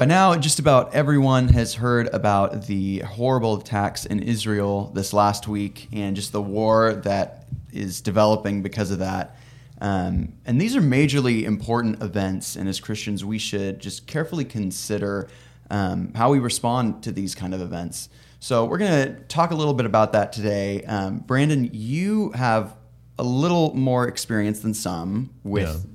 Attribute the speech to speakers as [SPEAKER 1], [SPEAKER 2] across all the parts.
[SPEAKER 1] By now, just about everyone has heard about the horrible attacks in Israel this last week and just the war that is developing because of that. Um, and these are majorly important events, and as Christians, we should just carefully consider um, how we respond to these kind of events. So, we're going to talk a little bit about that today. Um, Brandon, you have a little more experience than some with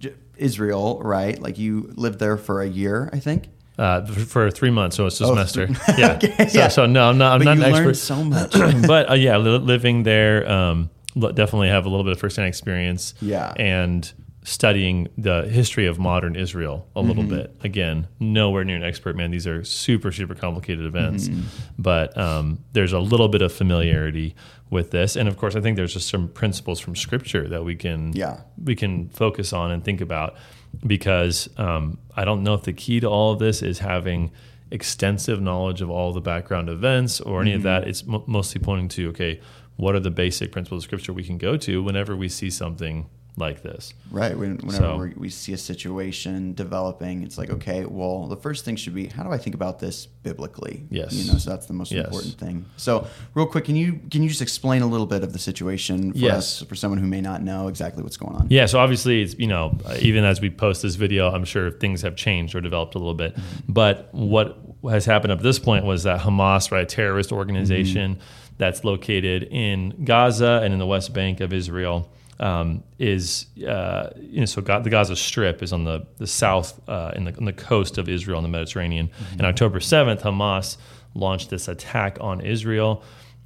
[SPEAKER 1] J- Israel, right? Like you lived there for a year, I think.
[SPEAKER 2] Uh, for, for three months, so it's a
[SPEAKER 1] Oh,
[SPEAKER 2] semester. Yeah.
[SPEAKER 1] okay,
[SPEAKER 2] so,
[SPEAKER 1] yeah.
[SPEAKER 2] so no, I'm not. I'm
[SPEAKER 1] But
[SPEAKER 2] not
[SPEAKER 1] you
[SPEAKER 2] an
[SPEAKER 1] learned
[SPEAKER 2] expert.
[SPEAKER 1] so much.
[SPEAKER 2] but uh, yeah, li- living there, um, definitely have a little bit of firsthand experience.
[SPEAKER 1] Yeah.
[SPEAKER 2] and studying the history of modern Israel a little
[SPEAKER 1] Mm-hmm.
[SPEAKER 2] bit. Again, nowhere near an expert, man. These are super, super complicated events,
[SPEAKER 1] Mm-hmm.
[SPEAKER 2] but um, there's a little bit of familiarity with this, and of course, I think there's just some principles from Scripture that we can
[SPEAKER 1] Yeah.
[SPEAKER 2] we can focus on and think about because um, I don't know if the key to all of this is having extensive knowledge of all the background events or any
[SPEAKER 1] Mm-hmm.
[SPEAKER 2] of that. It's mo mostly pointing to okay, what are the basic principles of Scripture we can go to whenever we see something like this?
[SPEAKER 1] Right. When, whenever
[SPEAKER 2] So-
[SPEAKER 1] we see a situation developing, it's like, okay, well, the first thing should be, how do I think about this biblically?
[SPEAKER 2] Yes.
[SPEAKER 1] You know, so that's the most
[SPEAKER 2] Yes.
[SPEAKER 1] important thing. So, real quick, can you can you just explain a little bit of the situation for
[SPEAKER 2] Yes.
[SPEAKER 1] us, for someone who may not know exactly what's going on?
[SPEAKER 2] Yeah, so obviously, it's you know, even as we post this video, I'm sure things have changed or developed a little bit. Mm-hmm. But what has happened up to this point was that Hamas, right, a terrorist mm-hmm. organization that's located in Gaza and in the West Bank of Israel, um, is uh, you know, so Ga- the Gaza Strip is on the the south uh, in the on the coast of Israel in the Mediterranean. And October 7th, Hamas launched this attack on Israel.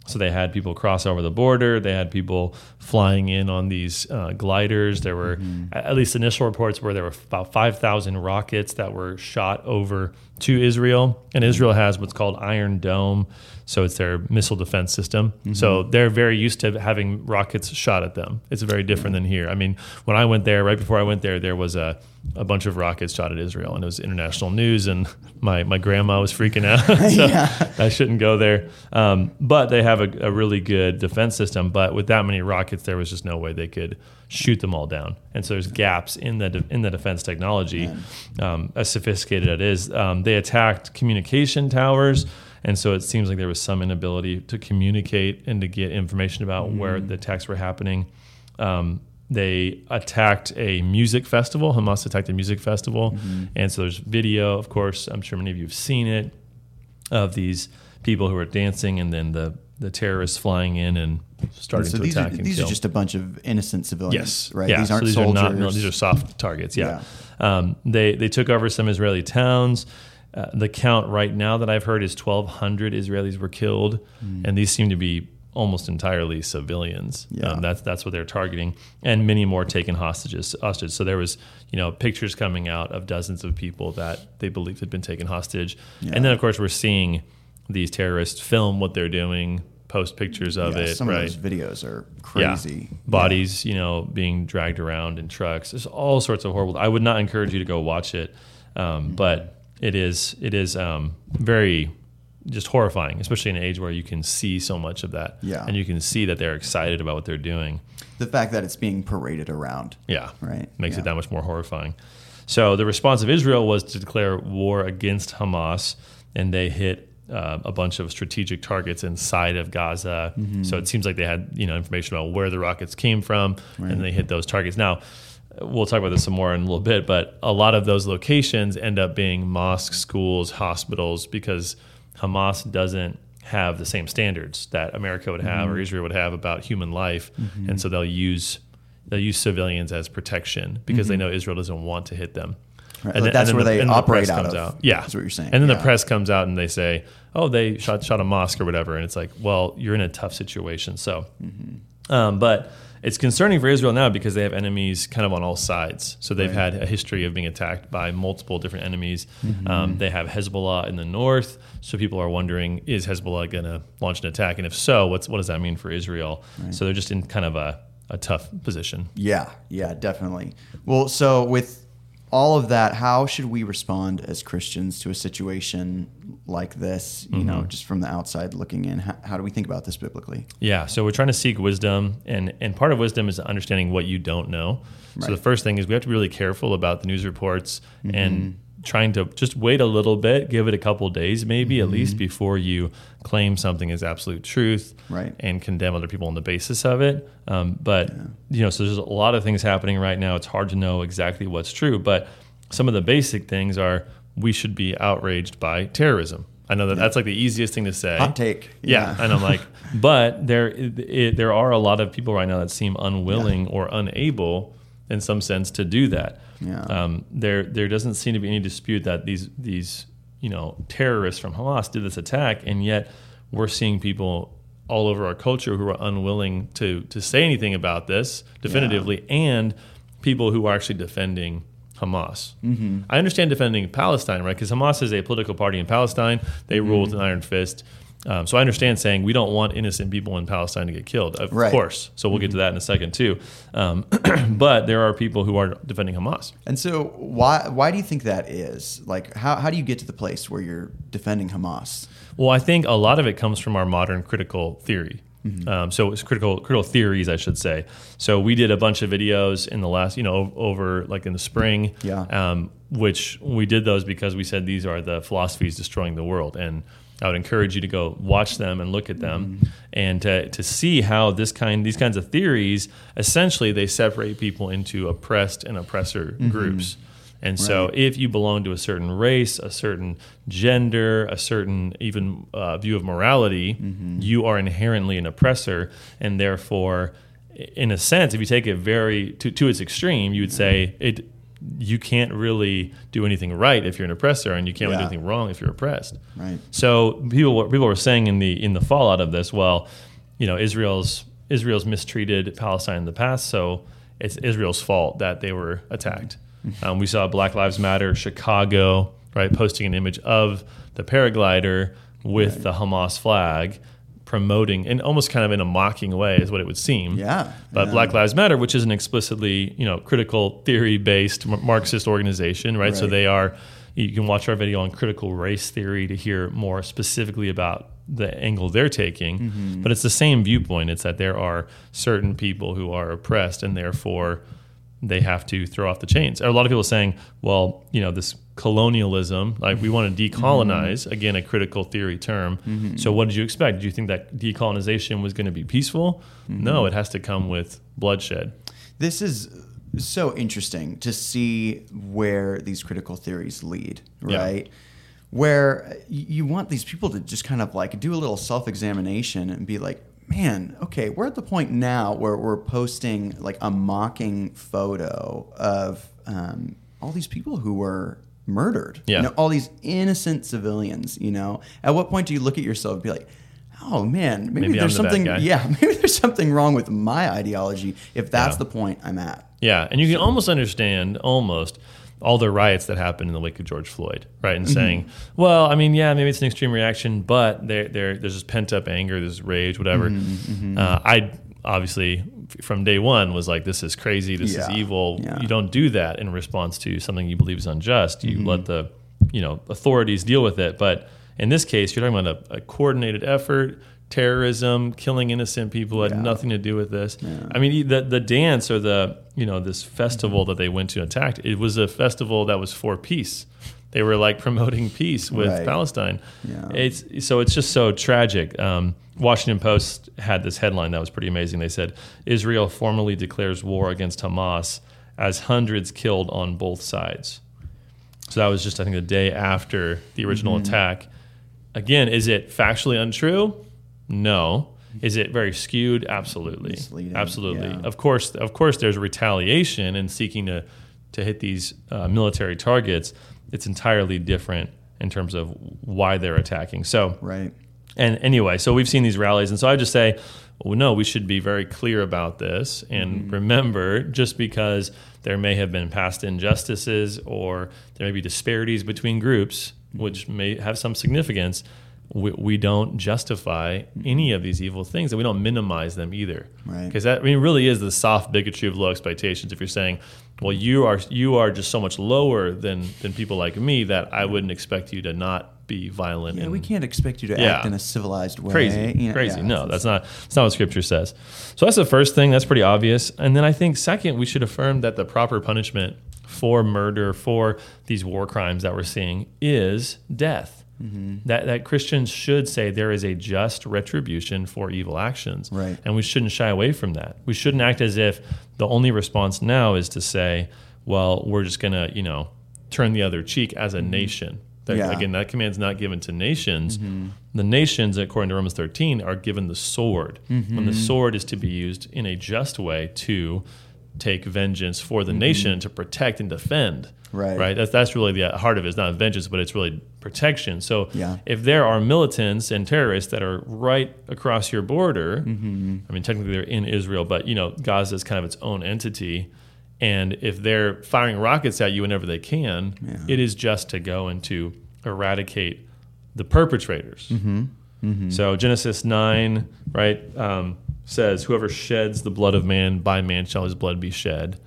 [SPEAKER 2] So they had people cross over the border. They had people flying in on these uh, gliders. There were, at at least initial reports, where there were about 5,000 rockets that were shot over to Israel. And Israel has what's called Iron Dome. So it's their missile defense system. So they're very used to having rockets shot at them. It's very different than here. I mean, when I went there, right before I went there, there was a, a bunch of rockets shot at Israel, and it was international news. And my, my grandma was freaking out. so I shouldn't go there. Um, but they have a, a really good defense system. But with that many rockets, there was just no way they could shoot them all down. And so there's gaps in the de- in the defense technology, um, as sophisticated as it is. Um, they attacked communication towers. And so it seems like there was some inability to communicate and to get information about where the attacks were happening. Um, they attacked a music festival. Hamas attacked a music festival. And so there's video, of course. I'm sure many of you have seen it of these people who are dancing and then the, the terrorists flying in and starting
[SPEAKER 1] So
[SPEAKER 2] to
[SPEAKER 1] these are
[SPEAKER 2] attack and
[SPEAKER 1] these
[SPEAKER 2] kill.
[SPEAKER 1] are just a bunch of innocent civilians,
[SPEAKER 2] Yes.
[SPEAKER 1] right?
[SPEAKER 2] Yeah.
[SPEAKER 1] These aren't
[SPEAKER 2] so these
[SPEAKER 1] soldiers.
[SPEAKER 2] Are not, no, these are soft targets. Yeah. Um, they they took over some Israeli towns. Uh, the count right now that I've heard is 1,200 Israelis were killed,
[SPEAKER 1] Hmm.
[SPEAKER 2] and these seem to be almost entirely civilians.
[SPEAKER 1] Yeah.
[SPEAKER 2] Um, that's that's what they're targeting, and many more taken hostages. Hostage. So there was you know pictures coming out of dozens of people that they believed had been taken hostage, and then of course we're seeing these terrorists film what they're doing, post pictures of
[SPEAKER 1] Yeah,
[SPEAKER 2] it.
[SPEAKER 1] some
[SPEAKER 2] right.
[SPEAKER 1] of those videos are crazy.
[SPEAKER 2] Bodies, you know, being dragged around in trucks. There's all sorts of horrible. I would not encourage you to go watch it, um, but it is it is um, very just horrifying, especially in an age where you can see so much of that.
[SPEAKER 1] Yeah.
[SPEAKER 2] and you can see that they're excited about what they're doing.
[SPEAKER 1] The fact that it's being paraded around.
[SPEAKER 2] Yeah,
[SPEAKER 1] Right,
[SPEAKER 2] makes
[SPEAKER 1] yeah.
[SPEAKER 2] it that much more horrifying. So the response of Israel was to declare war against Hamas, and they hit uh, a bunch of strategic targets inside of Gaza.
[SPEAKER 1] Mm-hmm.
[SPEAKER 2] So it seems like they had you know information about where the rockets came from, and they hit those targets. Now. We'll talk about this some more in a little bit, but a lot of those locations end up being mosques, schools, hospitals, because Hamas doesn't have the same standards that America would have or Israel would have about human life, and so they'll use they'll use civilians as protection because they know Israel doesn't want to hit them.
[SPEAKER 1] Right,
[SPEAKER 2] And
[SPEAKER 1] like
[SPEAKER 2] then-
[SPEAKER 1] that's
[SPEAKER 2] and
[SPEAKER 1] where
[SPEAKER 2] then
[SPEAKER 1] they
[SPEAKER 2] the
[SPEAKER 1] operate
[SPEAKER 2] press
[SPEAKER 1] out
[SPEAKER 2] comes
[SPEAKER 1] of.
[SPEAKER 2] Yeah,
[SPEAKER 1] That's what you're saying,
[SPEAKER 2] And then
[SPEAKER 1] yeah.
[SPEAKER 2] the press comes out and they say, "Oh, they shot shot a mosque or whatever," and it's like, well, you're in a tough situation. So,
[SPEAKER 1] Mm-hmm.
[SPEAKER 2] um, but it's concerning for Israel now because they have enemies kind of on all sides. So they've had a history of being attacked by multiple different enemies.
[SPEAKER 1] Mm-hmm.
[SPEAKER 2] Um, they have Hezbollah in the north, so people are wondering, is Hezbollah going to launch an attack? And if so, what's what does that mean for Israel? So they're just in kind of a, a tough position.
[SPEAKER 1] Yeah, yeah, definitely. Well, so with all of that, how should we respond as Christians to a situation like this? You know,
[SPEAKER 2] Mm-hmm.
[SPEAKER 1] just from the outside looking in, how, how do we think about this biblically?
[SPEAKER 2] Yeah, so we're trying to seek wisdom, and and part of wisdom is understanding what you don't know. So the first thing is we have to be really careful about the news reports and trying to just wait a little bit, give it a couple days, maybe at least, before you claim something as absolute truth,
[SPEAKER 1] Right.
[SPEAKER 2] and condemn other people on the basis of it. Um, but you know, so there's a lot of things happening right now. It's hard to know exactly what's true, but some of the basic things are we should be outraged by terrorism. I know that that's like the easiest thing to say.
[SPEAKER 1] Hot take.
[SPEAKER 2] Yeah, and I'm like, but there it, there are a lot of people right now that seem unwilling or unable, in some sense, to do that.
[SPEAKER 1] Yeah.
[SPEAKER 2] Um, there there doesn't seem to be any dispute that these these you know terrorists from Hamas did this attack, and yet we're seeing people all over our culture who are unwilling to to say anything about this definitively, and people who are actually defending Hamas. Mm-hmm. I understand defending Palestine, right? Because Hamas is a political party in Palestine. They rule with an iron fist. Um, so I understand saying we don't want innocent people in Palestine to get killed, of
[SPEAKER 1] Right.
[SPEAKER 2] course. So we'll get to that in a second too. Um, but there are people who are defending Hamas.
[SPEAKER 1] And so, why why do you think that is? Like, how, how do you get to the place where you're defending Hamas?
[SPEAKER 2] Well, I think a lot of it comes from our modern critical theory. Um, so it's critical critical theories, I should say. So we did a bunch of videos in the last, you know, over like in the spring.
[SPEAKER 1] Yeah.
[SPEAKER 2] Um, which we did those because we said these are the philosophies destroying the world, and I would encourage you to go watch them and look at them, mm-hmm. and to, to see how this kind these kinds of theories essentially they separate people into oppressed and oppressor mm-hmm. groups. And so, if you belong to a certain race, a certain gender, a certain even uh, view of morality, mm-hmm. you are inherently an oppressor, and therefore, in a sense, if you take it very to, to its extreme, you would say it. You can't really do anything right if you're an oppressor, and you can't really do anything wrong if you're oppressed.
[SPEAKER 1] Right.
[SPEAKER 2] So people were- people were saying in the in the fallout of this, well, you know, Israel's Israel's mistreated Palestine in the past, so it's Israel's fault that they were attacked. Um, we saw Black Lives Matter Chicago, right, posting an image of the paraglider with the Hamas flag, promoting and almost kind of in a mocking way is what it would seem.
[SPEAKER 1] Yeah.
[SPEAKER 2] But
[SPEAKER 1] yeah.
[SPEAKER 2] Black Lives Matter, which is an explicitly, you know, critical theory based Marxist organization, right? So they are. You can watch our video on critical race theory to hear more specifically about the angle they're taking.
[SPEAKER 1] Mm-hmm.
[SPEAKER 2] But it's the same viewpoint. It's that there are certain people who are oppressed, and therefore they have to throw off the chains. A lot of people are saying, well, you know, this colonialism, like we want to decolonize, mm-hmm. again, a critical theory term. Mm-hmm. So what did you expect? Did you think that decolonization was going to be peaceful? Mm-hmm. No, it has to come with bloodshed.
[SPEAKER 1] This is so interesting to see where these critical theories lead,
[SPEAKER 2] Yeah.
[SPEAKER 1] right? Where uh, you want these people to just kind of like do a little self examination and be like, man, okay, we're at the point now where we're posting like a mocking photo of um, all these people who were murdered.
[SPEAKER 2] Yeah.
[SPEAKER 1] You know, all these innocent civilians, you know. At what point do you look at yourself and be like, oh man, maybe,
[SPEAKER 2] Maybe
[SPEAKER 1] there's
[SPEAKER 2] the
[SPEAKER 1] something,
[SPEAKER 2] guy."
[SPEAKER 1] yeah, maybe there's something wrong with my ideology if that's
[SPEAKER 2] Yeah.
[SPEAKER 1] the point I'm at.
[SPEAKER 2] Yeah, and you can almost understand almost all the riots that happened in the wake of George Floyd, right? And mm-hmm. saying, well, I mean, yeah, maybe it's an extreme reaction, but there, there, there's this pent up anger, this rage, whatever. Mm-hmm, mm-hmm. Uh, I obviously from day one was like, this is crazy, this is evil.
[SPEAKER 1] yeah.
[SPEAKER 2] You don't do that in response to something you believe is unjust. You let the, you know, authorities deal with it. But in this case, you're talking about a, a coordinated effort. Terrorism, killing innocent people had
[SPEAKER 1] Yeah.
[SPEAKER 2] nothing to do with this. I mean, the the dance or the you know this festival that they went to and attacked. It was a festival that was for peace. They were like promoting peace with
[SPEAKER 1] Right.
[SPEAKER 2] Palestine.
[SPEAKER 1] Yeah.
[SPEAKER 2] It's so it's just so tragic. Um, Washington Post had this headline that was pretty amazing. They said Israel formally declares war against Hamas as hundreds killed on both sides. So that was just I think the day after the original
[SPEAKER 1] Mm-hmm.
[SPEAKER 2] attack. Again, is it factually untrue? No. Is it very skewed? Absolutely.
[SPEAKER 1] Misleading,
[SPEAKER 2] Absolutely.
[SPEAKER 1] yeah.
[SPEAKER 2] Of course, of course, there's retaliation and seeking to to hit these uh, military targets. It's entirely different in terms of why they're attacking. So,
[SPEAKER 1] Right.
[SPEAKER 2] And anyway, so we've seen these rallies, and so I just say, well, no, we should be very clear about this and mm-hmm. remember, just because there may have been past injustices or there may be disparities between groups, mm-hmm. which may have some significance. We, we don't justify mm-hmm. any of these evil things, and we don't minimize them either.
[SPEAKER 1] Right.
[SPEAKER 2] Because that I mean, really is the soft bigotry of low expectations. If you're saying, "Well, you are you are just so much lower than than people like me that I wouldn't expect you to not be violent."
[SPEAKER 1] Yeah,
[SPEAKER 2] and
[SPEAKER 1] we can't expect you to
[SPEAKER 2] Yeah.
[SPEAKER 1] act in a civilized way.
[SPEAKER 2] crazy,
[SPEAKER 1] you know,
[SPEAKER 2] crazy.
[SPEAKER 1] yeah,
[SPEAKER 2] no, that's not that's not what Scripture says. So that's the first thing. That's pretty obvious. And then I think second, we should affirm that the proper punishment for murder, for these war crimes that we're seeing, is death.
[SPEAKER 1] Mm-hmm.
[SPEAKER 2] That, that Christians should say there is a just retribution for evil actions.
[SPEAKER 1] Right.
[SPEAKER 2] And we shouldn't shy away from that. We shouldn't act as if the only response now is to say, well, we're just going to, you know, turn the other cheek as a nation. That,
[SPEAKER 1] Yeah.
[SPEAKER 2] Again, that command's not given to nations. Mm-hmm. The nations, according to Romans 13, are given the sword. Mm-hmm. And the sword is to be used in a just way to take vengeance for the mm-hmm. nation to protect and defend.
[SPEAKER 1] Right.
[SPEAKER 2] Right. That's that's really the heart of it. It's not vengeance, but it's really protection. So
[SPEAKER 1] Yeah.
[SPEAKER 2] if there are militants and terrorists that are right across your border,
[SPEAKER 1] Mm-hmm.
[SPEAKER 2] I mean, technically they're in Israel, but you know, Gaza is kind of its own entity. And if they're firing rockets at you whenever they can,
[SPEAKER 1] Yeah.
[SPEAKER 2] it is just to go and to eradicate the perpetrators.
[SPEAKER 1] Mm-hmm.
[SPEAKER 2] So Genesis nine, right, um, says, "Whoever sheds the blood of man, by man shall his blood be shed."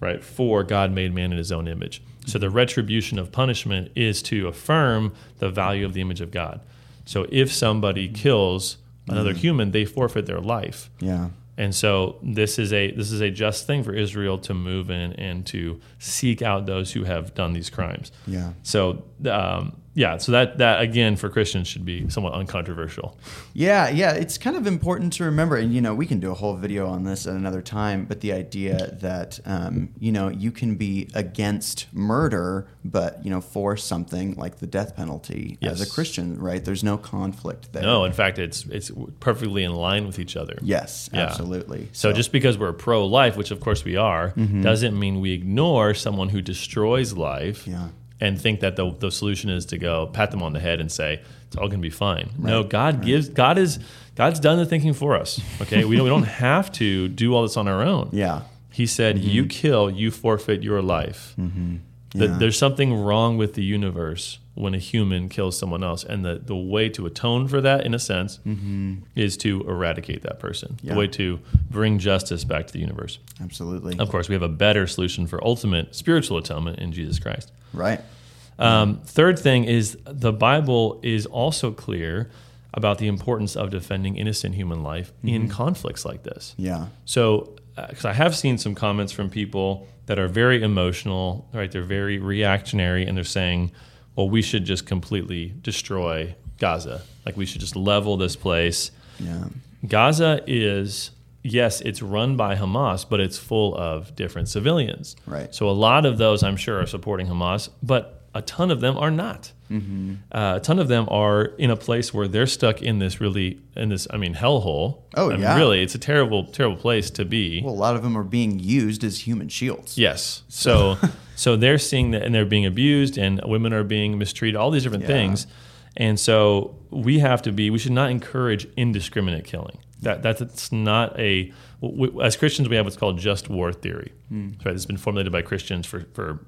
[SPEAKER 2] Right. For God made man in His own image. So the retribution of punishment is to affirm the value of the image of God. So if somebody kills another human, they forfeit their life.
[SPEAKER 1] Yeah.
[SPEAKER 2] And so this is a this is a just thing for Israel to move in and to seek out those who have done these crimes.
[SPEAKER 1] Yeah.
[SPEAKER 2] So um, yeah, so that that again for Christians should be somewhat uncontroversial.
[SPEAKER 1] Yeah, yeah, it's kind of important to remember, and you know, we can do a whole video on this at another time. But the idea that um, you know you can be against murder, but you know, for something like the death penalty as a Christian, right? There's no conflict there.
[SPEAKER 2] No, in fact, it's it's perfectly in line with each other.
[SPEAKER 1] Yes,
[SPEAKER 2] Yeah.
[SPEAKER 1] absolutely.
[SPEAKER 2] So just because we're pro-life, which of course we are,
[SPEAKER 1] Mm-hmm.
[SPEAKER 2] doesn't mean we ignore someone who destroys life
[SPEAKER 1] Yeah.
[SPEAKER 2] And think that the, the solution is to go pat them on the head and say it's all going to be fine. No, God gives. God is. God's done the thinking for us. Okay, we don't, we don't have to do all this on our own.
[SPEAKER 1] yeah,
[SPEAKER 2] He said, "You mm-hmm. kill, you forfeit your life." Mm-hmm. That
[SPEAKER 1] Yeah.
[SPEAKER 2] there's something wrong with the universe when a human kills someone else, and the, the way to atone for that, in a sense, mm-hmm. is to eradicate that person.
[SPEAKER 1] Yeah.
[SPEAKER 2] The way to bring justice back to the universe.
[SPEAKER 1] absolutely.
[SPEAKER 2] Of course, we have a better solution for ultimate spiritual atonement in Jesus Christ.
[SPEAKER 1] Right.
[SPEAKER 2] Um, third thing is the Bible is also clear about the importance of defending innocent human life in mm-hmm. conflicts like this.
[SPEAKER 1] Yeah.
[SPEAKER 2] So, uh, because I have seen some comments from people that are very emotional, right? They're very reactionary, and they're saying, "Well, we should just completely destroy Gaza. Like we should just level this place."
[SPEAKER 1] Yeah.
[SPEAKER 2] Gaza is yes, it's run by Hamas, but it's full of different civilians.
[SPEAKER 1] Right.
[SPEAKER 2] So a lot of those, I'm sure, are supporting Hamas, but a ton of them are not.
[SPEAKER 1] Mm-hmm.
[SPEAKER 2] Uh, a ton of them are in a place where they're stuck in this really, in this, I mean, hellhole.
[SPEAKER 1] Oh,
[SPEAKER 2] I mean,
[SPEAKER 1] yeah.
[SPEAKER 2] really, it's a terrible, terrible place to be.
[SPEAKER 1] Well, a lot of them are being used as human shields.
[SPEAKER 2] Yes. So so they're seeing that and they're being abused and women are being mistreated, all these different
[SPEAKER 1] Yeah.
[SPEAKER 2] things. And so we have to be we should not encourage indiscriminate killing. That that's not a w as Christians we have what's called just war theory. Right? It's been formulated by Christians for for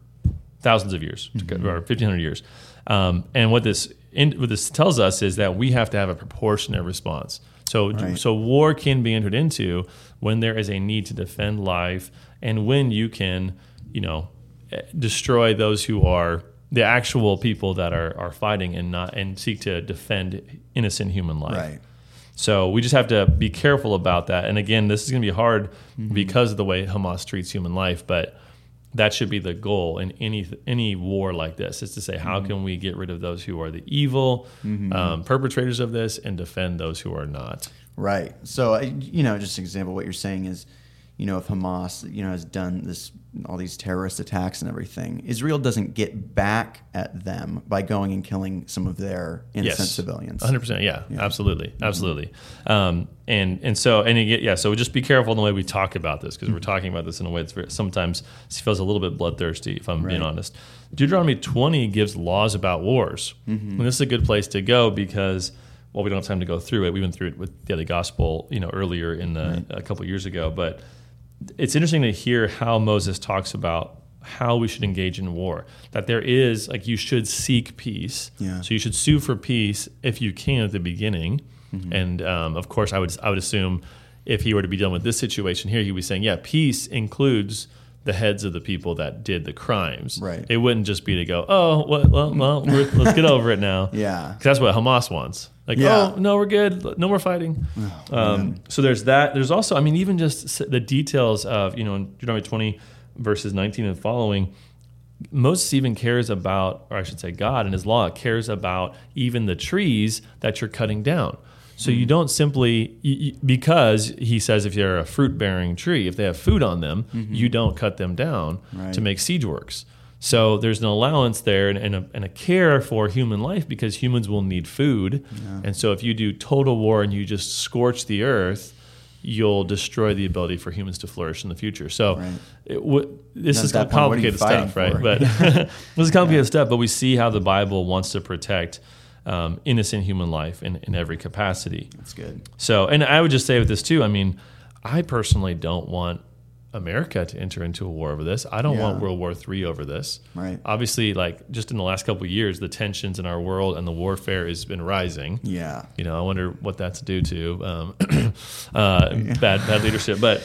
[SPEAKER 2] thousands of years or 1500 years. Um, and what this in, what this tells us is that we have to have a proportionate response. So
[SPEAKER 1] Right.
[SPEAKER 2] so war can be entered into when there is a need to defend life and when you can, you know, eh, destroy those who are the actual people that are, are fighting and not and seek to defend innocent human life.
[SPEAKER 1] Right.
[SPEAKER 2] So we just have to be careful about that. And again, this is going to be hard
[SPEAKER 1] Mm-hmm.
[SPEAKER 2] because of the way Hamas treats human life, but that should be the goal in any any war like this is to say how
[SPEAKER 1] Mm-hmm.
[SPEAKER 2] can we get rid of those who are the evil um, perpetrators of this and defend those who are not
[SPEAKER 1] Right. So, you know, just an example, what you're saying is, you know, if Hamas, you know, has done this, all these terrorist attacks and everything, Israel doesn't get back at them by going and killing some of their innocent civilians.
[SPEAKER 2] 100% yeah, absolutely mm-hmm. absolutely. Um, and and so and again, yeah so just be careful in the way we talk about this because we're mm-hmm. talking about this in a way that's very, sometimes feels a little bit bloodthirsty if i'm being honest. Deuteronomy 20 gives laws about wars. Mm-hmm. And this is a good place to go because well we don't have time to go through it. We went through it with the other gospel you know earlier in the a couple years ago but it's interesting to hear how Moses talks about how we should engage in war. That there is like you should seek peace.
[SPEAKER 1] Yeah.
[SPEAKER 2] So you should sue for peace if you can at the beginning.
[SPEAKER 1] Mm-hmm.
[SPEAKER 2] And um, of course, I would I would assume if he were to be dealing with this situation here, he would be saying, yeah, peace includes the heads of the people that did the crimes.
[SPEAKER 1] Right.
[SPEAKER 2] It wouldn't just be to go, oh, well, well, well let's get over it now.
[SPEAKER 1] Yeah.
[SPEAKER 2] 'Cause that's what Hamas wants. Like,
[SPEAKER 1] Yeah.
[SPEAKER 2] oh, no, we're good. No more fighting. um, so there's that. There's also, I mean, even just the details of, you know, in Deuteronomy 20, verses 19 and following, Moses even cares about, or I should say, God and His law cares about even the trees that you're cutting down. So you don't simply you, you- because he says if you're a fruit bearing tree, if they have food on them, you don't cut them down
[SPEAKER 1] Right.
[SPEAKER 2] to make siege works. So there's an allowance there and, and, a, and a care for human life because humans will need food. And so if you do total war and you just scorch the earth, you'll destroy the ability for humans to flourish in the future. So
[SPEAKER 1] Right.
[SPEAKER 2] it, w- this is
[SPEAKER 1] point, what are you
[SPEAKER 2] complicated stuff, right? But this is complicated stuff. But we see how the Bible wants to protect um, innocent human life in, in every capacity.
[SPEAKER 1] That's good.
[SPEAKER 2] So, and I would just say with this too. I mean, I personally don't want America to enter into a war over this. I don't
[SPEAKER 1] Yeah.
[SPEAKER 2] want World War III over this.
[SPEAKER 1] Right.
[SPEAKER 2] Obviously, like just in the last couple of years, the tensions in our world and the warfare has been rising.
[SPEAKER 1] Yeah.
[SPEAKER 2] You know, I wonder what that's due to um, uh, bad bad leadership. But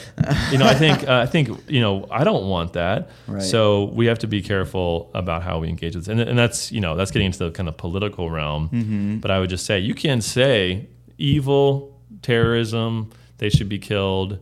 [SPEAKER 2] you know, I think uh, I think you know I don't want that.
[SPEAKER 1] Right.
[SPEAKER 2] So we have to be careful about how we engage with this, and, and that's you know that's getting into the kind of political realm.
[SPEAKER 1] Mm-hmm.
[SPEAKER 2] But I would just say you can say evil, terrorism, they should be killed,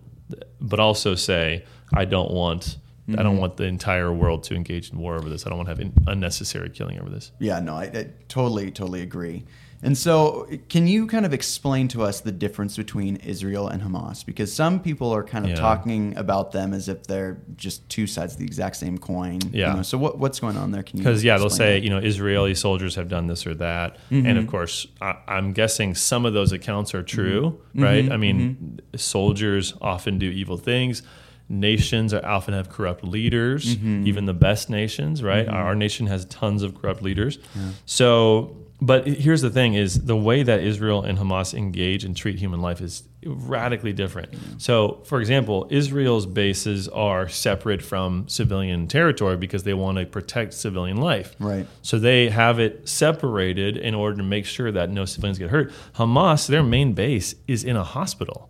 [SPEAKER 2] but also say I don't want. I
[SPEAKER 1] Mm-hmm.
[SPEAKER 2] don't want the entire world to engage in war over this. I don't want to have unnecessary killing over this.
[SPEAKER 1] Yeah, no, I, I totally, totally agree. And so, can you kind of explain to us the difference between Israel and Hamas? Because some people are kind of
[SPEAKER 2] Yeah.
[SPEAKER 1] talking about them as if they're just two sides of the exact same coin. you
[SPEAKER 2] Yeah.
[SPEAKER 1] know, so, what, what's going on there? Can you?
[SPEAKER 2] Because yeah, they'll say
[SPEAKER 1] that?
[SPEAKER 2] you know Israeli soldiers have done this or that, and of mm-hmm. course I, I'm guessing some of those accounts are true, mm-hmm. right? Mm-hmm. I mean, soldiers often do evil things. Nations are often have corrupt leaders, mm-hmm. even the best nations, right? Mm-hmm. Our nation has tons of corrupt leaders. So, but here's the thing: is the way that Israel and Hamas engage and treat human life is radically different. So, for example, Israel's bases are separate from civilian territory because they want to protect civilian life.
[SPEAKER 1] Right.
[SPEAKER 2] So they have it separated in order to make sure that no civilians get hurt. Hamas, their main base is in a hospital.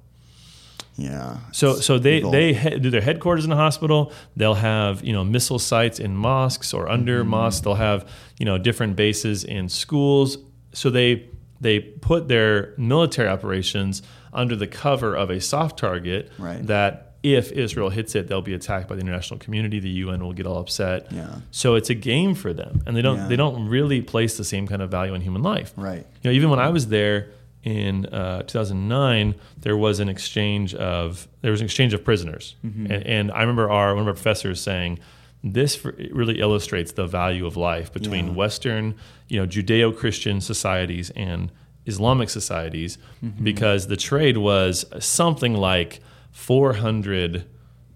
[SPEAKER 1] Yeah.
[SPEAKER 2] So, so they
[SPEAKER 1] evil.
[SPEAKER 2] they he- do their headquarters in a hospital. They'll have you know missile sites in mosques or under
[SPEAKER 1] Mm-hmm.
[SPEAKER 2] mosques. They'll have you know different bases in schools. So they they put their military operations under the cover of a soft target
[SPEAKER 1] Right.
[SPEAKER 2] that if Israel hits it, they'll be attacked by the international community. The UN will get all upset.
[SPEAKER 1] Yeah.
[SPEAKER 2] So it's a game for them, and they don't
[SPEAKER 1] Yeah.
[SPEAKER 2] they don't really place the same kind of value on human life.
[SPEAKER 1] Right.
[SPEAKER 2] You know, even when I was there in uh, 2009, there was an exchange of there was an exchange of prisoners,
[SPEAKER 1] Mm-hmm.
[SPEAKER 2] and, and I remember our one of our professors saying. This really illustrates the value of life between
[SPEAKER 1] Yeah.
[SPEAKER 2] Western, you know, Judeo-Christian societies and Islamic societies,
[SPEAKER 1] Mm-hmm.
[SPEAKER 2] because the trade was something like 400,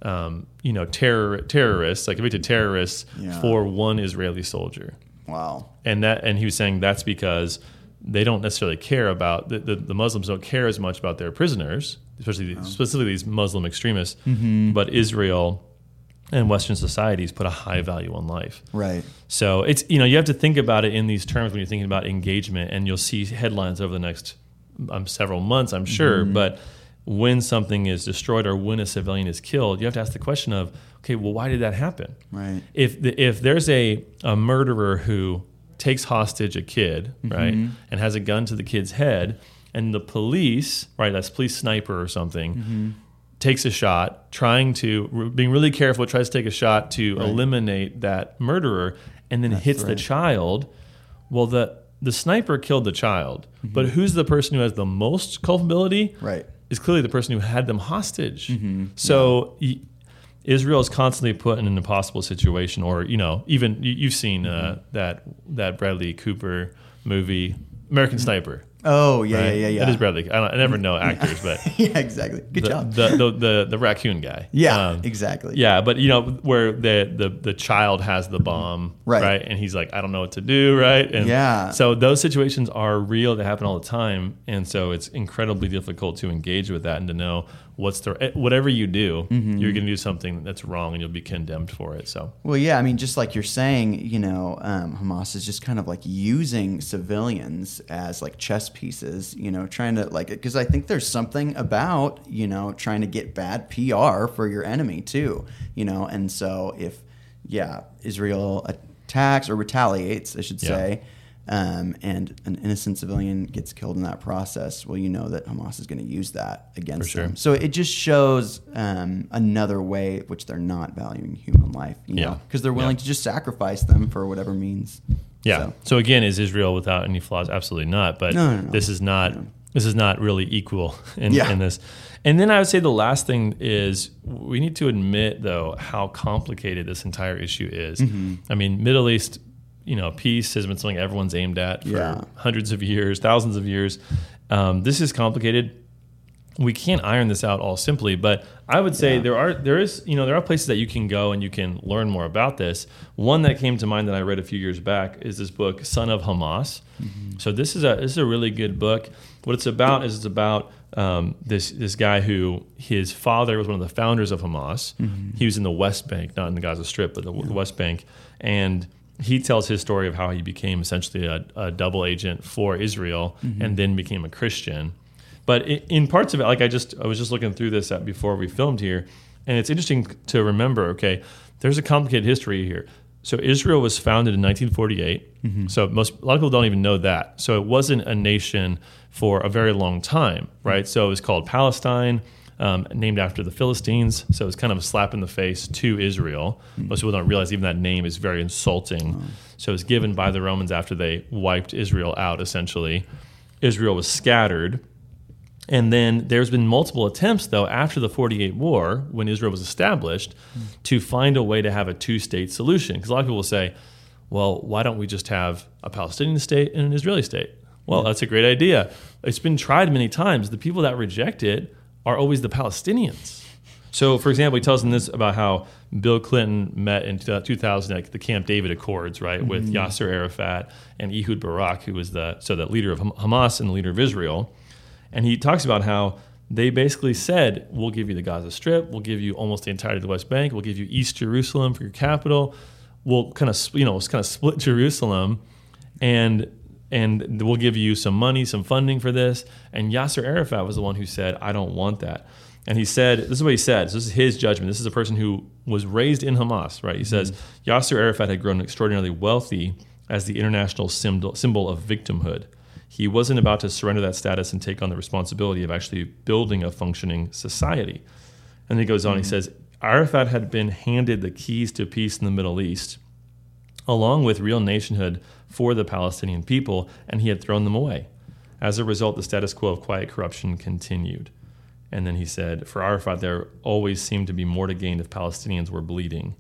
[SPEAKER 2] um, you know, terror terrorists, like convicted terrorists,
[SPEAKER 1] Yeah.
[SPEAKER 2] for one Israeli soldier
[SPEAKER 1] Wow.
[SPEAKER 2] and that and he was saying that's because they don't necessarily care about the, the, the Muslims don't care as much about their prisoners, especially the- specifically these Muslim extremists. But Israel and Western societies put a high value on life.
[SPEAKER 1] Right.
[SPEAKER 2] So it's you know you have to think about it in these terms when you're thinking about engagement, and you'll see headlines over the next um, several months, I'm sure. But when something is destroyed or when a civilian is killed, you have to ask the question of, okay, well, why did that happen?
[SPEAKER 1] Right.
[SPEAKER 2] if the, if there's a, a murderer who takes hostage a kid, right, mm-hmm. and has a gun to the kid's head, and the police, right, that's police sniper or something, mm-hmm. takes a shot, trying to being really careful, tries to take a shot to eliminate that murderer, and then hits the child. Well, the the sniper killed the child, mm-hmm. but who's the person who has the most culpability?
[SPEAKER 1] Right.
[SPEAKER 2] is clearly the person who had them hostage. So y Israel is constantly put in an impossible situation, or you know, even you, you've seen uh, that that Bradley Cooper movie, American Sniper.
[SPEAKER 1] Oh yeah,
[SPEAKER 2] right?
[SPEAKER 1] yeah, yeah, yeah.
[SPEAKER 2] That is Bradley. I, don't, I never know actors, but
[SPEAKER 1] yeah, exactly. Good
[SPEAKER 2] the,
[SPEAKER 1] job.
[SPEAKER 2] the, the the the raccoon guy.
[SPEAKER 1] yeah,
[SPEAKER 2] Um,
[SPEAKER 1] exactly.
[SPEAKER 2] yeah, but you know where the the the child has the bomb,
[SPEAKER 1] right? Right.
[SPEAKER 2] And he's like, I don't know what to do, right? And
[SPEAKER 1] Yeah.
[SPEAKER 2] So those situations are real; they happen all the time, and so it's incredibly difficult to engage with that and to know what's the eh, whatever you do,
[SPEAKER 1] Mm-hmm.
[SPEAKER 2] you're going to do something that's wrong, and you'll be condemned for it. So
[SPEAKER 1] Well, yeah, I mean, just like you're saying, you know, um, Hamas is just kind of like using civilians as like chess pieces, you know, trying to like, because I think there's something about, you know, trying to get bad PR for your enemy too, you know, and so if, yeah, Israel attacks or retaliates, I should
[SPEAKER 2] Yeah.
[SPEAKER 1] say, um, and an innocent civilian gets killed in that process, well, you know that Hamas is going to use that against
[SPEAKER 2] sure.
[SPEAKER 1] them. So it just shows um, another way which they're not valuing human life, you
[SPEAKER 2] Yeah.
[SPEAKER 1] know, because they're willing
[SPEAKER 2] Yeah.
[SPEAKER 1] to just sacrifice them for whatever means.
[SPEAKER 2] Yeah.
[SPEAKER 1] So,
[SPEAKER 2] So, again, is Israel without any flaws? Absolutely not. But
[SPEAKER 1] No, no, no.
[SPEAKER 2] this is not this is not really equal in,
[SPEAKER 1] Yeah.
[SPEAKER 2] in this. And then I would say the last thing is we need to admit though how complicated this entire issue is.
[SPEAKER 1] Mm-hmm.
[SPEAKER 2] I mean, Middle East, you know, peace has been something everyone's aimed at for
[SPEAKER 1] Yeah.
[SPEAKER 2] hundreds of years, thousands of years. Um, this is complicated we can't iron this out all simply, but I would say
[SPEAKER 1] Yeah.
[SPEAKER 2] there are there is you know there are places that you can go and you can learn more about this. One that came to mind that I read a few years back is this book Son of Hamas. So this is a this is a really good book. What it's about is it's about um, this this guy who his father was one of the founders of Hamas. He was in the West Bank, not in the Gaza Strip, but the, the West Bank, and he tells his story of how he became essentially a, a double agent for Israel mm-hmm. and then became a Christian. But in, in parts of it, like I just I was just looking through this at, before we filmed here, and it's interesting to remember. Okay, there's a complicated history here. So Israel was founded in 1948. Mm-hmm. So most a lot of people don't even know that. So it wasn't a nation for a very long time, mm-hmm. right? So it was called Palestine. Um, named after the Philistines, so it's kind of a slap in the face to Israel. Hmm. Most people don't realize even that name is very insulting. So it was given by the Romans after they wiped Israel out, essentially. Israel was scattered, and then there's been multiple attempts, though, after the 48 war, when Israel was established, hmm. to find a way to have a two state solution. Because a lot of people say, well, why don't we just have a Palestinian state and an Israeli state? Well, hmm. that's a great idea. It's been tried many times. The people that reject it are always the Palestinians. So, for example, he tells them this about how Bill Clinton met in 2000 uh, at the Camp David Accords, right, mm-hmm. with Yasser Arafat and Ehud Barak, who was the so the leader of Hamas and the leader of Israel. And he talks about how they basically said, "We'll give you the Gaza Strip, we'll give you almost the entirety of the West Bank, we'll give you East Jerusalem for your capital, we'll kind of you know kind of split Jerusalem, and and we'll give you some money, some funding for this." And Yasser Arafat was the one who said, "I don't want that." And he said, "This is what he said. So this is his judgment. This is a person who was raised in Hamas, right?" He says Yasser Arafat had grown extraordinarily wealthy as the international symbol symbol of victimhood he wasn't about to surrender that status and take on the responsibility of actually building a functioning society. And he goes on, he mm-hmm. says, Arafat had been handed the keys to peace in the Middle East, along with real nationhood for the Palestinian people, and he had thrown them away. As a result, the status quo of quiet corruption continued. And then he said, For Arafat, there always seemed to be more to gain if Palestinians were bleeding.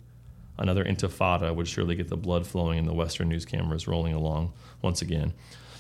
[SPEAKER 2] Another intifada would surely get the blood flowing and the Western news cameras rolling along once again.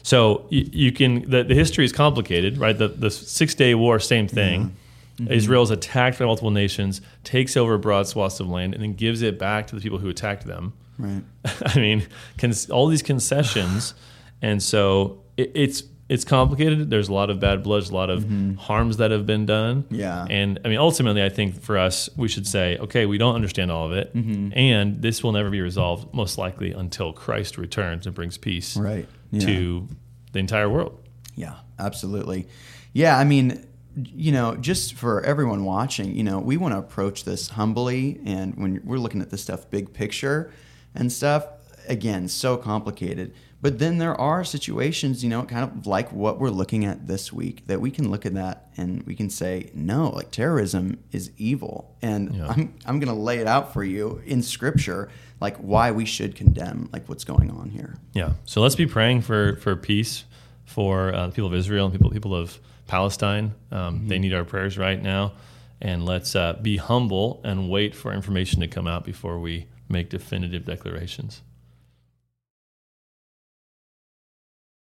[SPEAKER 2] So you, you can the, the history is complicated, right? The the Six Day War, same thing. Mm-hmm. Mm-hmm. Israel's attacked by multiple nations, takes over broad swaths of land, and then gives it back to the people who attacked them.
[SPEAKER 1] right.
[SPEAKER 2] I mean, cons- all these concessions, and so it, it's it's complicated. There's a lot of bad blood, a lot of mm-hmm. harms that have been done.
[SPEAKER 1] Yeah.
[SPEAKER 2] and I mean, ultimately, I think for us, we should say, okay, we don't understand all of it, mm-hmm. and this will never be resolved, most likely, until Christ returns and brings peace
[SPEAKER 1] Right. Yeah.
[SPEAKER 2] to the entire world.
[SPEAKER 1] Yeah, absolutely. Yeah, I mean, you know, just for everyone watching, you know, we want to approach this humbly, and when we're looking at this stuff, big picture and stuff, again, so complicated. But then there are situations, you know, kind of like what we're looking at this week, that we can look at that and we can say, no, like terrorism is evil, and
[SPEAKER 2] Yeah.
[SPEAKER 1] I'm I'm going to lay it out for you in Scripture, like why we should condemn like what's going on here.
[SPEAKER 2] Yeah. So let's be praying for for peace for uh, the people of Israel and people people of Palestine. Um, They need our prayers right now, and let's uh, be humble and wait for information to come out before we make definitive declarations.